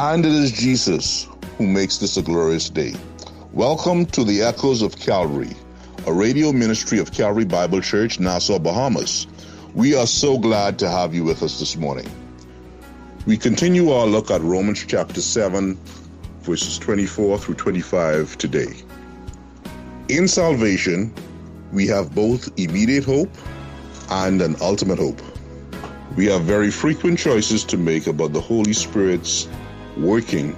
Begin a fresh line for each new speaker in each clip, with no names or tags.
And it is Jesus who makes this a glorious day. Welcome to the Echoes of Calvary, a radio ministry of Calvary Bible Church, Nassau, Bahamas. We are so glad to have you with us this morning. We continue our look at Romans chapter 7, verses 24 through 25 today. In salvation, we have both immediate hope and an ultimate hope. We have very frequent choices to make about the Holy Spirit's working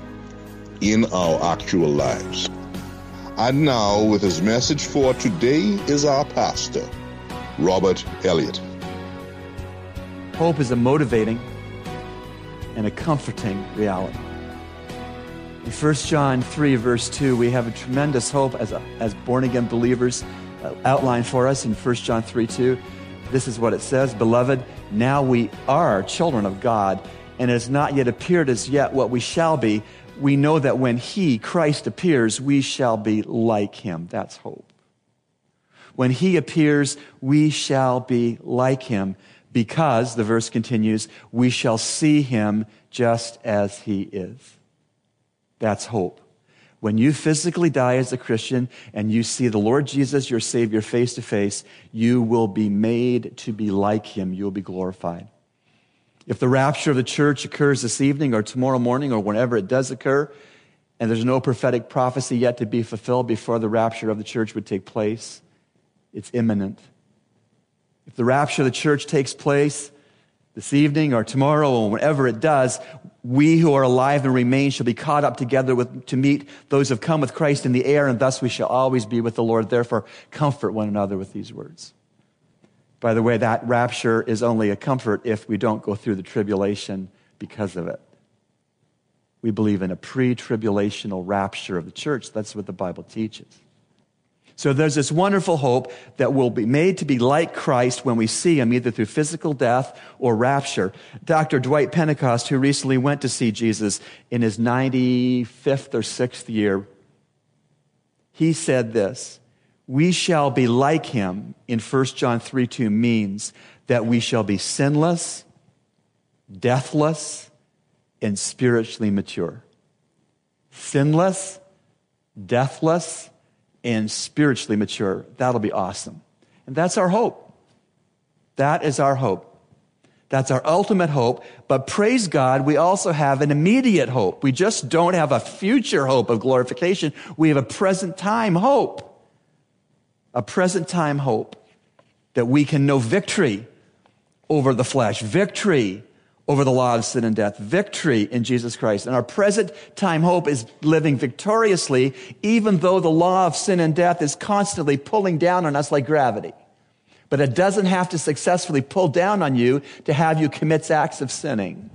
in our actual lives. And now, with his message for today, is our pastor, Robert Elliott.
Hope is a motivating and a comforting reality. In 1 John 3, verse 2, we have a tremendous hope as, as born again believers uh, outlined for us in 1 John 3 2. This is what it says Beloved, now we are children of God, and has not yet appeared as yet what we shall be. We know that when He, Christ, appears, we shall be like Him. That's hope. When He appears, we shall be like Him because, the verse continues, we shall see him just as he is. That's hope. When you physically die as a Christian and you see the Lord Jesus, your Savior, face to face, you will be made to be like him. You will be glorified. If the rapture of the church occurs this evening or tomorrow morning or whenever it does occur, and there's no prophetic prophecy yet to be fulfilled before the rapture of the church would take place, it's imminent. If the rapture of the church takes place this evening or tomorrow or whenever it does, we who are alive and remain shall be caught up together with, to meet those who have come with Christ in the air, and thus we shall always be with the Lord. Therefore, comfort one another with these words. By the way, that rapture is only a comfort if we don't go through the tribulation because of it. We believe in a pre tribulational rapture of the church. That's what the Bible teaches. So there's this wonderful hope that we'll be made to be like Christ when we see him, either through physical death or rapture. Dr. Dwight Pentecost, who recently went to see Jesus in his 95th or 6th year, he said this We shall be like him in 1 John 3 2 means that we shall be sinless, deathless, and spiritually mature. Sinless, deathless, and spiritually mature. That'll be awesome. And that's our hope. That is our hope. That's our ultimate hope. But praise God, we also have an immediate hope. We just don't have a future hope of glorification. We have a present time hope. A present time hope that we can know victory over the flesh, victory over the law of sin and death, victory in Jesus Christ. And our present time hope is living victoriously, even though the law of sin and death is constantly pulling down on us like gravity. But it doesn't have to successfully pull down on you to have you commit acts of sinning.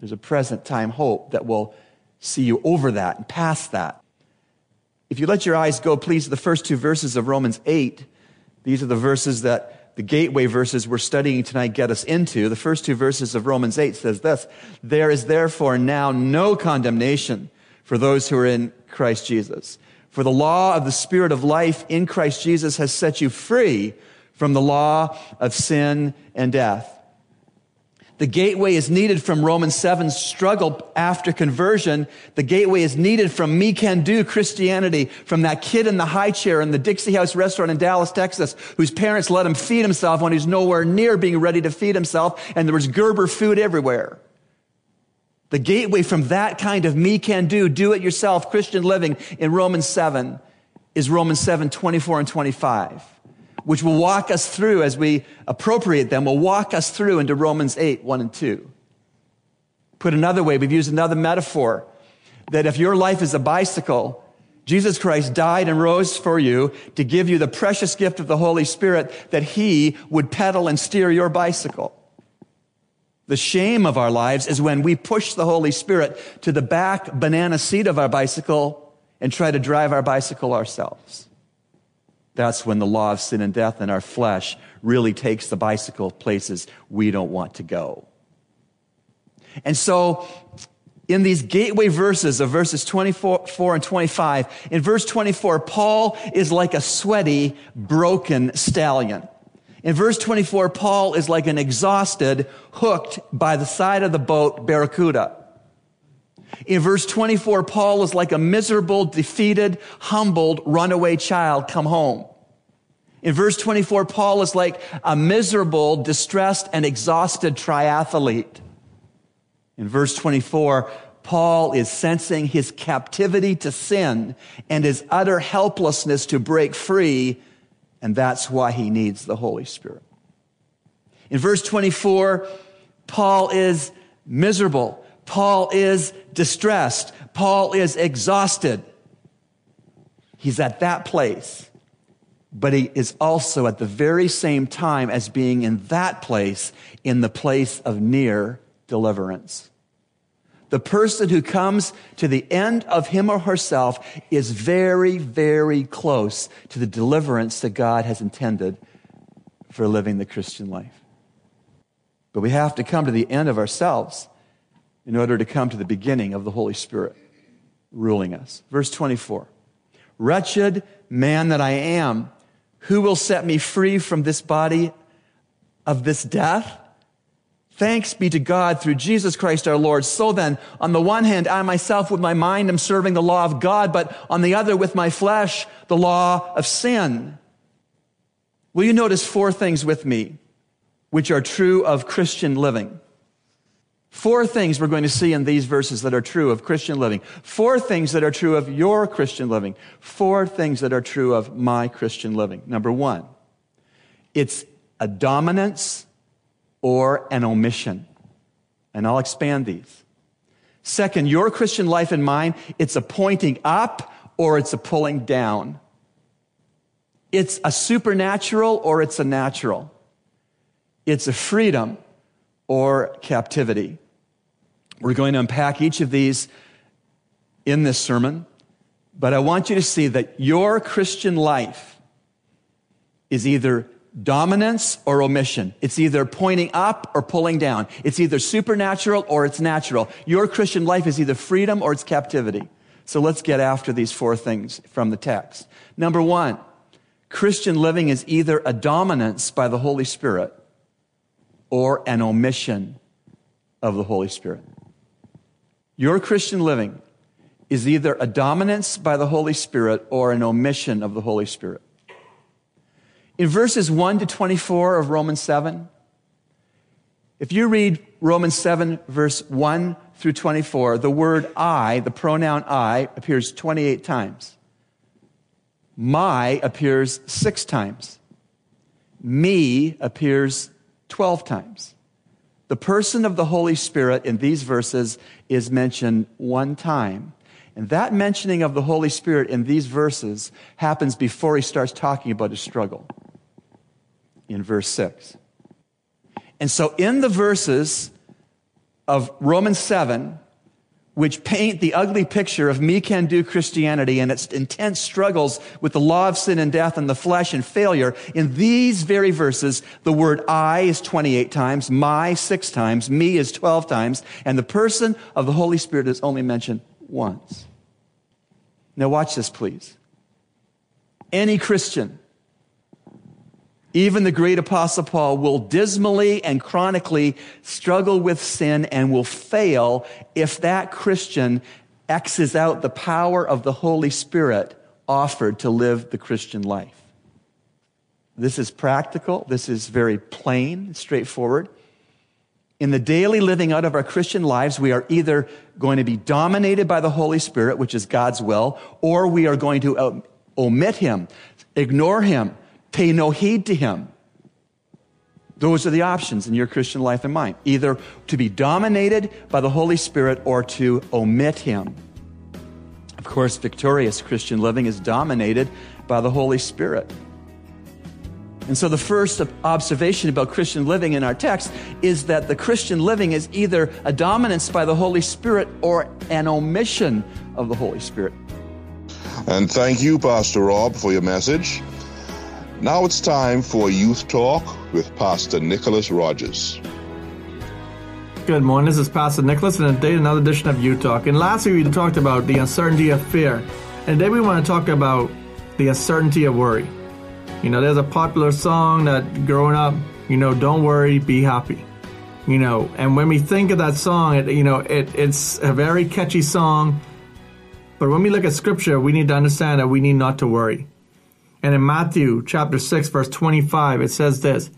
There's a present time hope that will see you over that and past that. If you let your eyes go, please, to the first two verses of Romans 8, these are the verses that the gateway verses we're studying tonight get us into. The first two verses of Romans 8 says this, There is therefore now no condemnation for those who are in Christ Jesus. For the law of the Spirit of life in Christ Jesus has set you free from the law of sin and death. The gateway is needed from Romans 7's struggle after conversion. The gateway is needed from me can do Christianity, from that kid in the high chair in the Dixie House restaurant in Dallas, Texas, whose parents let him feed himself when he's nowhere near being ready to feed himself, and there was Gerber food everywhere. The gateway from that kind of me can do, do it yourself Christian living in Romans 7 is Romans 7, 24 and 25 which will walk us through as we appropriate them, will walk us through into Romans 8, 1 and 2. Put another way, we've used another metaphor that if your life is a bicycle, Jesus Christ died and rose for you to give you the precious gift of the Holy Spirit that He would pedal and steer your bicycle. The shame of our lives is when we push the Holy Spirit to the back banana seat of our bicycle and try to drive our bicycle ourselves. That's when the law of sin and death in our flesh really takes the bicycle places we don't want to go. And so in these gateway verses of verses 24 and 25, in verse 24, Paul is like a sweaty, broken stallion. In verse 24, Paul is like an exhausted, hooked by the side of the boat barracuda. In verse 24, Paul is like a miserable, defeated, humbled, runaway child come home. In verse 24, Paul is like a miserable, distressed, and exhausted triathlete. In verse 24, Paul is sensing his captivity to sin and his utter helplessness to break free, and that's why he needs the Holy Spirit. In verse 24, Paul is miserable. Paul is distressed. Paul is exhausted. He's at that place, but he is also at the very same time as being in that place, in the place of near deliverance. The person who comes to the end of him or herself is very, very close to the deliverance that God has intended for living the Christian life. But we have to come to the end of ourselves in order to come to the beginning of the Holy Spirit ruling us. Verse 24 Wretched man that I am, who will set me free from this body of this death? Thanks be to God through Jesus Christ our Lord. So then, on the one hand, I myself with my mind am serving the law of God, but on the other, with my flesh, the law of sin. Will you notice four things with me which are true of Christian living? Four things we're going to see in these verses that are true of Christian living. Four things that are true of your Christian living. Four things that are true of my Christian living. Number one, it's a dominance or an omission. And I'll expand these. Second, your Christian life and mine, it's a pointing up or it's a pulling down. It's a supernatural or it's a natural. It's a freedom or captivity. We're going to unpack each of these in this sermon, but I want you to see that your Christian life is either dominance or omission. It's either pointing up or pulling down. It's either supernatural or it's natural. Your Christian life is either freedom or it's captivity. So let's get after these four things from the text. Number one, Christian living is either a dominance by the Holy Spirit or an omission of the Holy Spirit. Your Christian living is either a dominance by the Holy Spirit or an omission of the Holy Spirit. In verses 1 to 24 of Romans 7, if you read Romans 7, verse 1 through 24, the word I, the pronoun I, appears 28 times. My appears six times. Me appears 12 times. The person of the Holy Spirit in these verses is mentioned one time. And that mentioning of the Holy Spirit in these verses happens before he starts talking about his struggle in verse 6. And so, in the verses of Romans 7, which paint the ugly picture of me can do Christianity and its intense struggles with the law of sin and death and the flesh and failure, in these very verses, the word I is 28 times, my six times, me is 12 times, and the person of the Holy Spirit is only mentioned once. Now, watch this, please. Any Christian even the great apostle Paul will dismally and chronically struggle with sin and will fail if that Christian X's out the power of the Holy Spirit offered to live the Christian life. This is practical. This is very plain, straightforward. In the daily living out of our Christian lives, we are either going to be dominated by the Holy Spirit, which is God's will, or we are going to uh, omit Him, ignore Him, Pay no heed to him. Those are the options in your Christian life and mine. Either to be dominated by the Holy Spirit or to omit him. Of course, victorious Christian living is dominated by the Holy Spirit. And so the first observation about Christian living in our text is that the Christian living is either a dominance by the Holy Spirit or an omission of the Holy Spirit.
And thank you, Pastor Rob, for your message. Now it's time for Youth Talk with Pastor Nicholas Rogers.
Good morning. This is Pastor Nicholas, and today another edition of Youth Talk. And last week we talked about the uncertainty of fear, and today we want to talk about the uncertainty of worry. You know, there's a popular song that growing up, you know, don't worry, be happy. You know, and when we think of that song, it, you know, it, it's a very catchy song. But when we look at scripture, we need to understand that we need not to worry. And in Matthew chapter 6, verse 25, it says this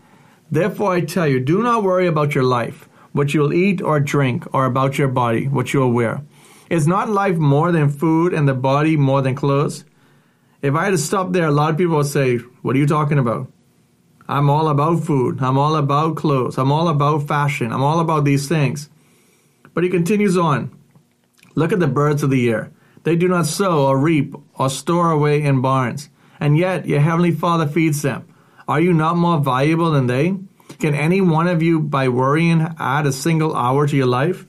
Therefore I tell you, do not worry about your life what you will eat or drink, or about your body, what you will wear. Is not life more than food and the body more than clothes? If I had to stop there, a lot of people would say, What are you talking about? I'm all about food. I'm all about clothes. I'm all about fashion. I'm all about these things. But he continues on. Look at the birds of the air. They do not sow or reap or store away in barns, and yet your heavenly Father feeds them. Are you not more valuable than they? Can any one of you, by worrying, add a single hour to your life?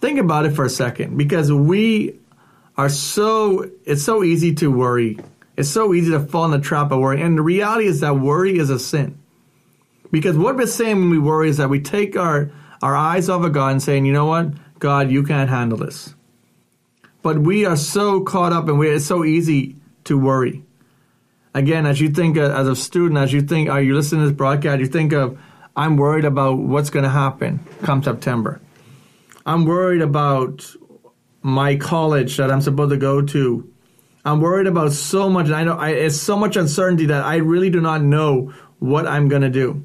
Think about it for a second because we are so, it's so easy to worry. It's so easy to fall in the trap of worry. And the reality is that worry is a sin. Because what we're saying when we worry is that we take our, our eyes off of God and saying, you know what? God, you can't handle this. But we are so caught up and we, it's so easy to worry again, as you think uh, as a student, as you think, are you listening to this broadcast? You think of, I'm worried about what's going to happen come September. I'm worried about my college that I'm supposed to go to. I'm worried about so much. I know I, it's so much uncertainty that I really do not know what I'm going to do.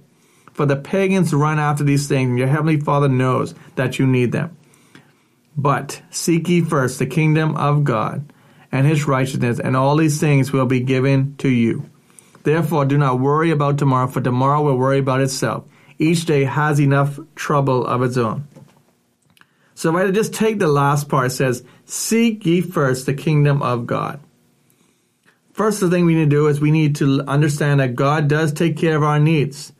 For the pagans run after these things, and your heavenly Father knows that you need them. But seek ye first the kingdom of God and his righteousness, and all these things will be given to you. Therefore, do not worry about tomorrow, for tomorrow will worry about itself. Each day has enough trouble of its own. So if I just take the last part, it says, Seek ye first the kingdom of God. First, the thing we need to do is we need to understand that God does take care of our needs.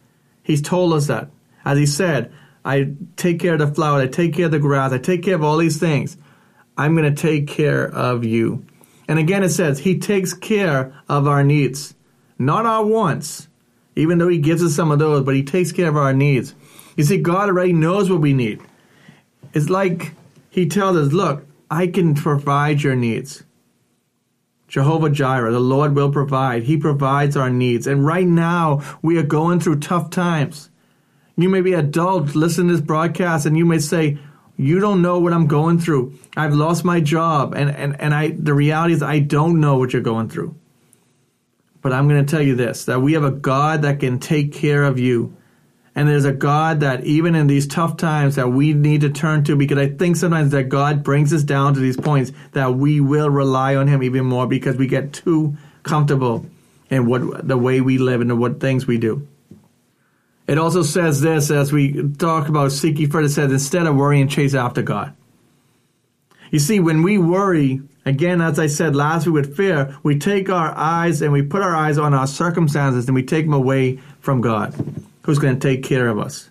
He's told us that. As he said, I take care of the flower, I take care of the grass, I take care of all these things. I'm going to take care of you. And again, it says, He takes care of our needs, not our wants, even though He gives us some of those, but He takes care of our needs. You see, God already knows what we need. It's like He tells us, Look, I can provide your needs. Jehovah Jireh, the Lord will provide. He provides our needs. And right now, we are going through tough times. You may be adult, listen to this broadcast, and you may say, You don't know what I'm going through. I've lost my job. And, and, and I the reality is I don't know what you're going through. But I'm going to tell you this that we have a God that can take care of you. And there's a God that even in these tough times that we need to turn to because I think sometimes that God brings us down to these points that we will rely on him even more because we get too comfortable in what the way we live and the what things we do. It also says this as we talk about seeking first, it says instead of worrying, chase after God. You see, when we worry, again, as I said last week with fear, we take our eyes and we put our eyes on our circumstances and we take them away from God who's going to take care of us.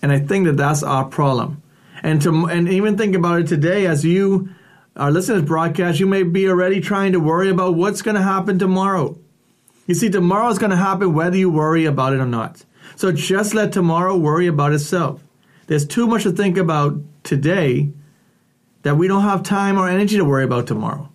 And I think that that's our problem. And to and even think about it today as you are listening to this broadcast, you may be already trying to worry about what's going to happen tomorrow. You see, tomorrow is going to happen whether you worry about it or not. So just let tomorrow worry about itself. There's too much to think about today that we don't have time or energy to worry about tomorrow.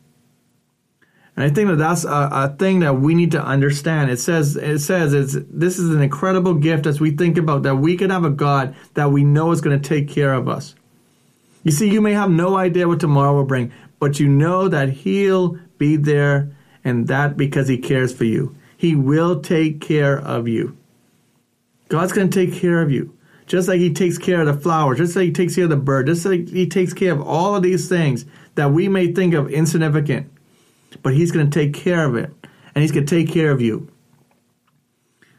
And I think that that's a, a, thing that we need to understand. It says, it says, it's, this is an incredible gift as we think about that we can have a God that we know is going to take care of us. You see, you may have no idea what tomorrow will bring, but you know that He'll be there and that because He cares for you. He will take care of you. God's going to take care of you. Just like He takes care of the flowers, just like He takes care of the bird, just like He takes care of all of these things that we may think of insignificant but He's going to take care of it, and He's going to take care of you.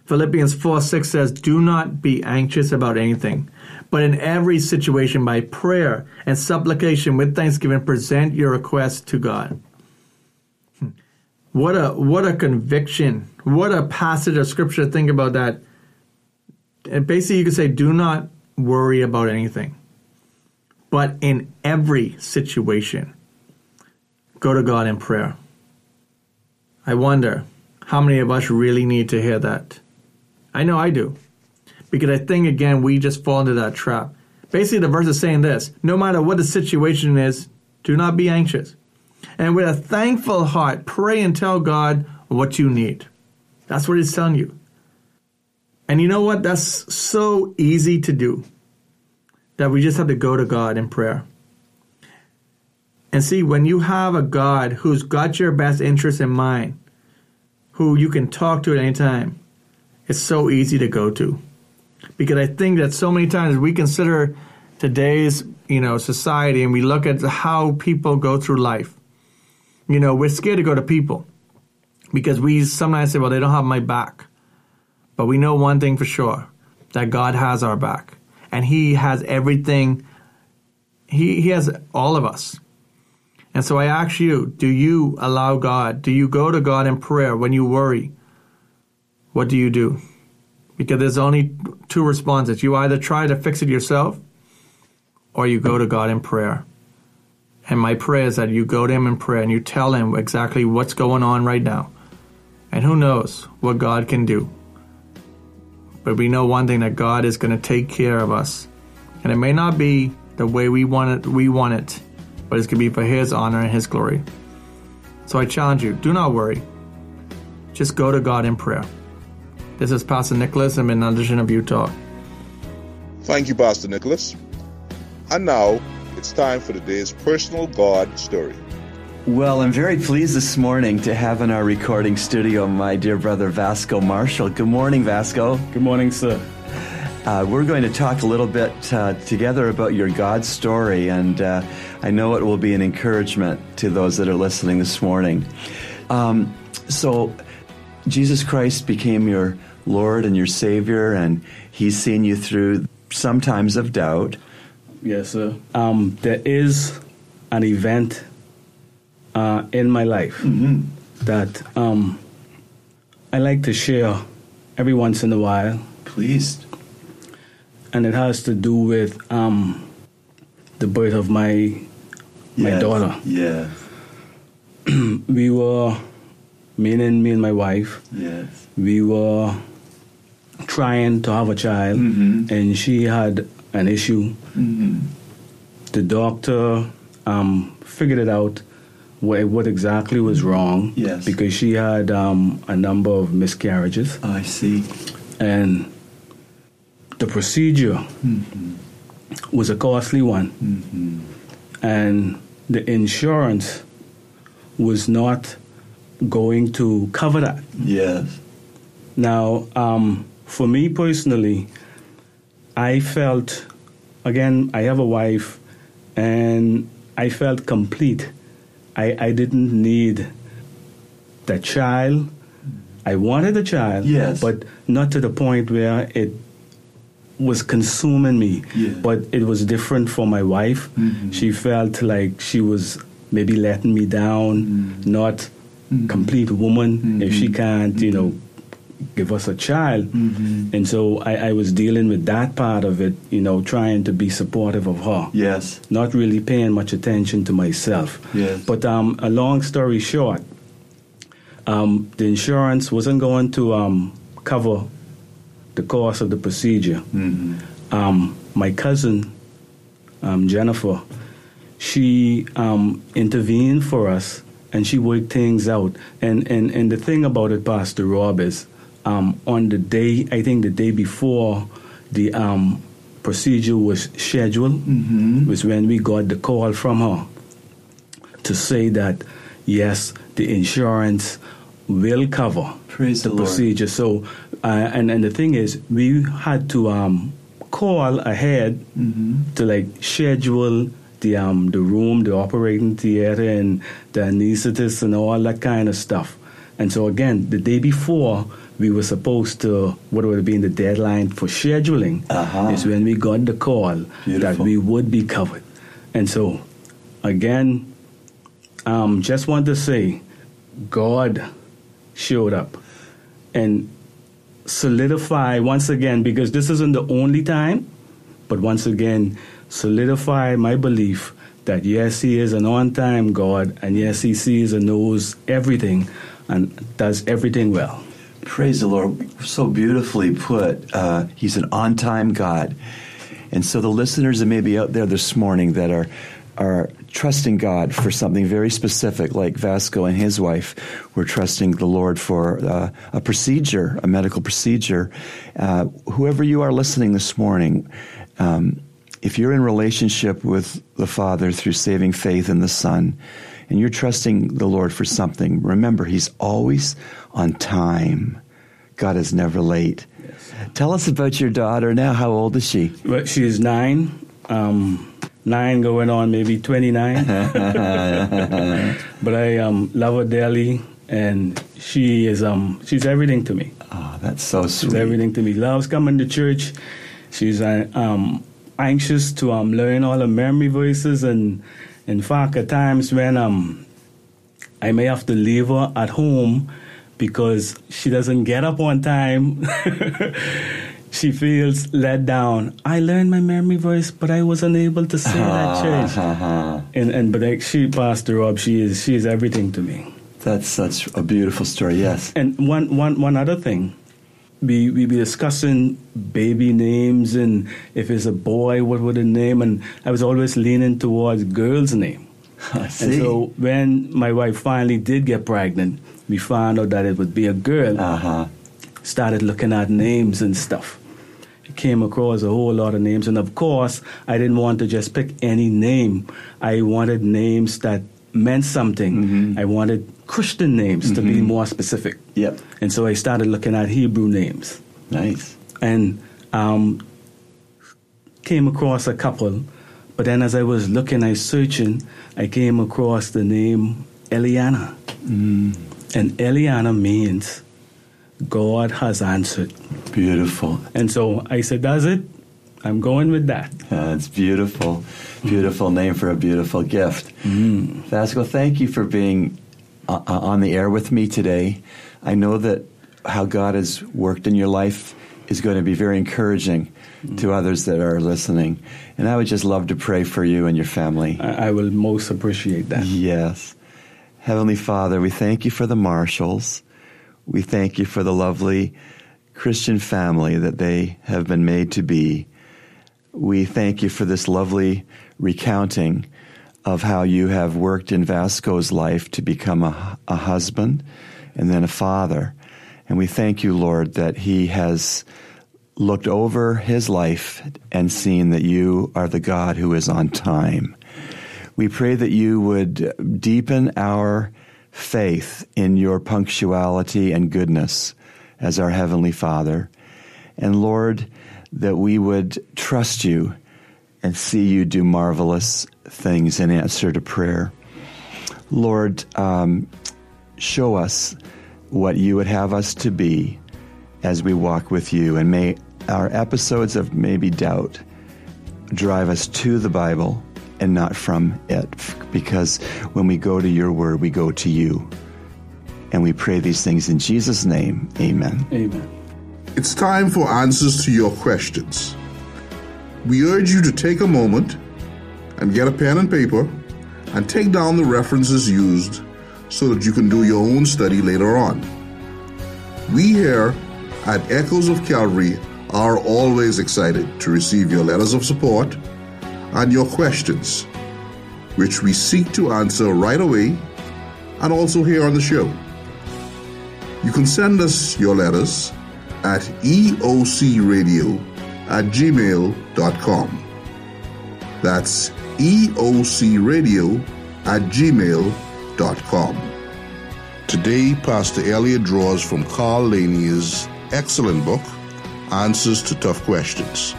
Philippians 4 6 says, Do not be anxious about anything, but in every situation by prayer and supplication with thanksgiving present your requests to God. Hmm. What a what a conviction. What a passage of scripture. Think about that. And basically you could say, do not worry about anything. But in every situation, go to God in prayer. I wonder how many of us really need to hear that. I know I do. Because I think, again, we just fall into that trap. Basically, the verse is saying this no matter what the situation is, do not be anxious. And with a thankful heart, pray and tell God what you need. That's what he's telling you. And you know what? That's so easy to do that we just have to go to God in prayer. And see, when you have a God who's got your best interest in mind, who you can talk to at any time, it's so easy to go to. Because I think that so many times we consider today's, you know, society and we look at how people go through life. You know, we're scared to go to people because we sometimes say, well, they don't have my back. But we know one thing for sure that God has our back and He has everything. He, he has all of us. And so I ask you, do you allow God? Do you go to God in prayer when you worry? What do you do? Because there's only two responses. You either try to fix it yourself or you go to God in prayer. And my prayer is that you go to Him in prayer and you tell Him exactly what's going on right now. And who knows what God can do. But we know one thing that God is going to take care of us. And it may not be the way we want it, we want it, but it's going to be for His honor and His glory. So I challenge you, do not worry. Just go to God in prayer. This is Pastor Nicholas. I'm in edition of Youth Talk.
Thank you, Pastor Nicholas. And now it's time for today's personal God story.
Well, I'm very pleased this morning to have in our recording studio my dear brother Vasco Marshall. Good morning, Vasco.
Good morning, sir.
Uh, we're going to talk a little bit uh, together about your God story, and uh, I know it will be an encouragement to those that are listening this morning. Um, so, Jesus Christ became your Lord and your Savior, and He's seen you through some times of doubt.
Yes, sir. Um, there is an event uh, in my life that um, I like to share every once in a while,
Please.
and it has to do with um, the birth of my my
Yes.
daughter.
Yes.
We were, meaning me and my wife,
Yes.
we were trying to have a child,
Mhm.
and she had an issue.
Mm-hmm.
The doctor um, figured it out what, what exactly was wrong.
Yes.
Because she had um, a number of miscarriages,
I see.
and the procedure
Mm-hmm.
was a costly one, and the insurance was not going to cover that.
Yes.
Now, um, for me personally, I felt, again, I have a wife, and I felt complete. I, I didn't need the child. I wanted a child,
Yes.
but not to the point where it was consuming me.
Yeah.
But it was different for my wife.
Mhm.
She felt like she was maybe letting me down,
Mm.
not
Mhm.
complete woman if she
Mhm.
can't, you know, give us a child.
Mhm.
And so I, I was dealing with that part of it, you know, trying to be supportive of her,
Yes.
not really paying much attention to myself.
Yes.
But um, a long story short, um, the insurance wasn't going to um, cover the cost of the procedure.
Mm-hmm.
Um, my cousin, um, Jennifer, she um, intervened for us and she worked things out. And, and, and the thing about it, Pastor Rob, is um, on the day, I think the day before the um, procedure was scheduled,
Mm-hmm.
was when we got the call from her to say that, yes, the insurance will cover
Praise the,
the procedure. So, uh, and and the thing is, we had to um, call ahead
Mm-hmm.
to like schedule the um the room, the operating theater, and the anesthetist and all that kind of stuff. And so again, the day before, we were supposed to, what would have been the deadline for scheduling,
Uh-huh.
is when we got the call that we would be covered. And so, again, um, just want to say, God showed up and solidify once again, because this isn't the only time, but once again, solidify my belief that yes, He is an on time God, and yes, He sees and knows everything and does everything well.
Praise the Lord. So beautifully put. Uh, he's an on time God. And so the listeners that may be out there this morning that are are trusting God for something very specific, like Vasco and his wife were trusting the Lord for uh, a procedure, a medical procedure. Uh, whoever you are listening this morning, um, if you're in relationship with the Father through saving faith in the Son, and you're trusting the Lord for something, remember He's always on time. God is never late. Tell us about your daughter now. How old is she?
Well, she is nine, um, nine going on maybe 29. but I um, love her dearly, and she is um, she's everything to me.
Oh, that's so
She's
sweet.
everything to me. Loves coming to church. She's uh, um, anxious to um, learn all the memory voices, and in fact, at times when um, I may have to leave her at home because she doesn't get up on time. she feels let down. I learned my memory voice, but I was unable to say it at church. And and but like she, Pastor Rob, she is she is everything to me.
That's such a beautiful story. Yes.
And one, one, one other thing, we we be discussing baby names and if it's a boy, what would the name? And I was always leaning towards girl's name.
I
And
see.
so when my wife finally did get pregnant, we found out that it would be a girl.
Uh huh.
Started looking at names and stuff. Came across a whole lot of names, and of course, I didn't want to just pick any name. I wanted names that meant something. Mm-hmm. I wanted Christian names to be mm-hmm. more specific.
Yep.
And so I started looking at Hebrew names
Nice.
and um, came across a couple. But then as I was looking, I was searching, I came across the name Eliana. Mm. And Eliana means God has answered.
Beautiful.
And so I said, that's it. I'm going with that.
That's beautiful. Beautiful name for a beautiful gift. Vasco, thank you for being uh, uh, on the air with me today. I know that how God has worked in your life is going to be very encouraging to others that are listening. And I would just love to pray for you and your family.
I, I will most appreciate that.
Yes. Heavenly Father, we thank you for the Marshalls. We thank you for the lovely Christian family that they have been made to be. We thank you for this lovely recounting of how you have worked in Vasco's life to become a, a husband and then a father. And we thank you, Lord, that he has looked over his life and seen that you are the God who is on time. We pray that you would deepen our faith in your punctuality and goodness as our Heavenly Father. And Lord, that we would trust you and see you do marvelous things in answer to prayer. Lord, um, show us what you would have us to be as we walk with you. And may our episodes of maybe doubt drive us to the Bible and not from it. Because when we go to your word, we go to you. And we pray these things in Jesus' name. Amen.
Amen.
It's time for answers to your questions. We urge you to take a moment and get a pen and paper and take down the references used so that you can do your own study later on. We here at Echoes of Calvary are always excited to receive your letters of support and your questions, which we seek to answer right away and also here on the show. You can send us your letters at eocradio at gmail.com. That's eocradio at gmail.com. Today, Pastor Elliot draws from Carl Laney's excellent book, Answers to Tough Questions.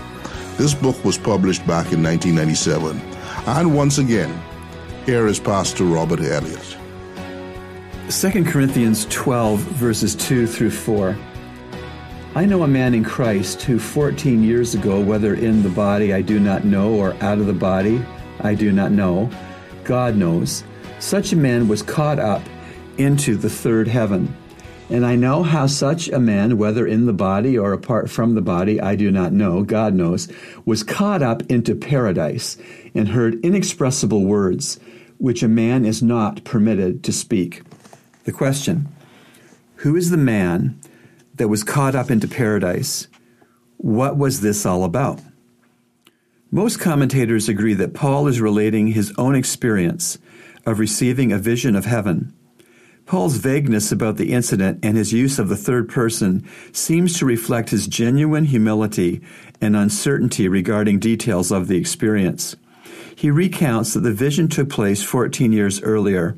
This book was published back in 1997. And once again, here is Pastor Robert Elliott.
2 Corinthians 12, verses 2 through 4. I know a man in Christ who 14 years ago, whether in the body I do not know or out of the body I do not know, God knows, such a man was caught up into the third heaven. And I know how such a man, whether in the body or apart from the body, I do not know, God knows, was caught up into paradise and heard inexpressible words, which a man is not permitted to speak. The question Who is the man that was caught up into paradise? What was this all about? Most commentators agree that Paul is relating his own experience of receiving a vision of heaven Paul's vagueness about the incident and his use of the third person seems to reflect his genuine humility and uncertainty regarding details of the experience. He recounts that the vision took place 14 years earlier.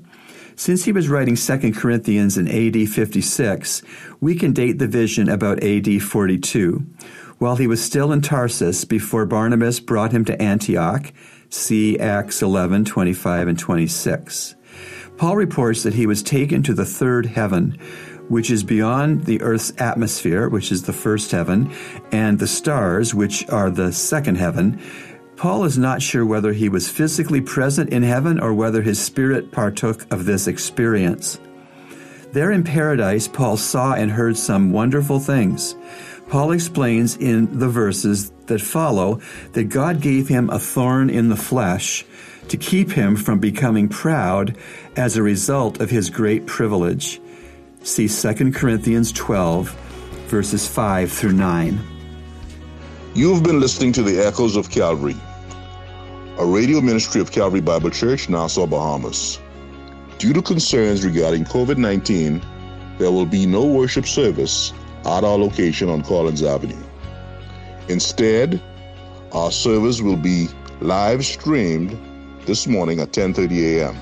Since he was writing 2 Corinthians in AD 56, we can date the vision about AD 42, while he was still in Tarsus before Barnabas brought him to Antioch, see Acts 11, 25 and 26. Paul reports that he was taken to the third heaven, which is beyond the earth's atmosphere, which is the first heaven, and the stars, which are the second heaven. Paul is not sure whether he was physically present in heaven or whether his spirit partook of this experience. There in paradise, Paul saw and heard some wonderful things. Paul explains in the verses that follow that God gave him a thorn in the flesh to keep him from becoming proud as a result of his great privilege. See 2 Corinthians 12, verses 5 through 9.
You've been listening to the Echoes of Calvary, a radio ministry of Calvary Bible Church, Nassau, Bahamas. Due to concerns regarding COVID 19, there will be no worship service at our location on Collins Avenue. Instead, our service will be live streamed this morning at 10:30 a.m.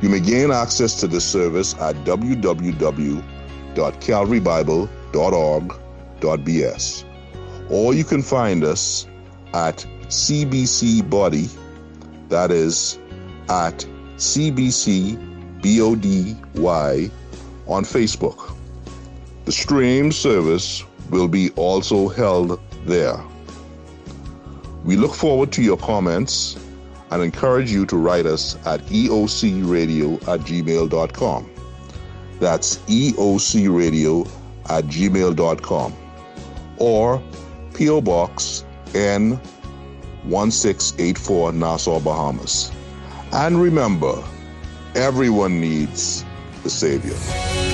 You may gain access to this service at www.calvarybible.org.bs or you can find us at CBC Body, that is at CBC BODY on Facebook. The stream service will be also held there. We look forward to your comments and encourage you to write us at eocradio at gmail.com. That's eocradio at gmail.com or P.O. Box N 1684 Nassau, Bahamas. And remember, everyone needs the Savior.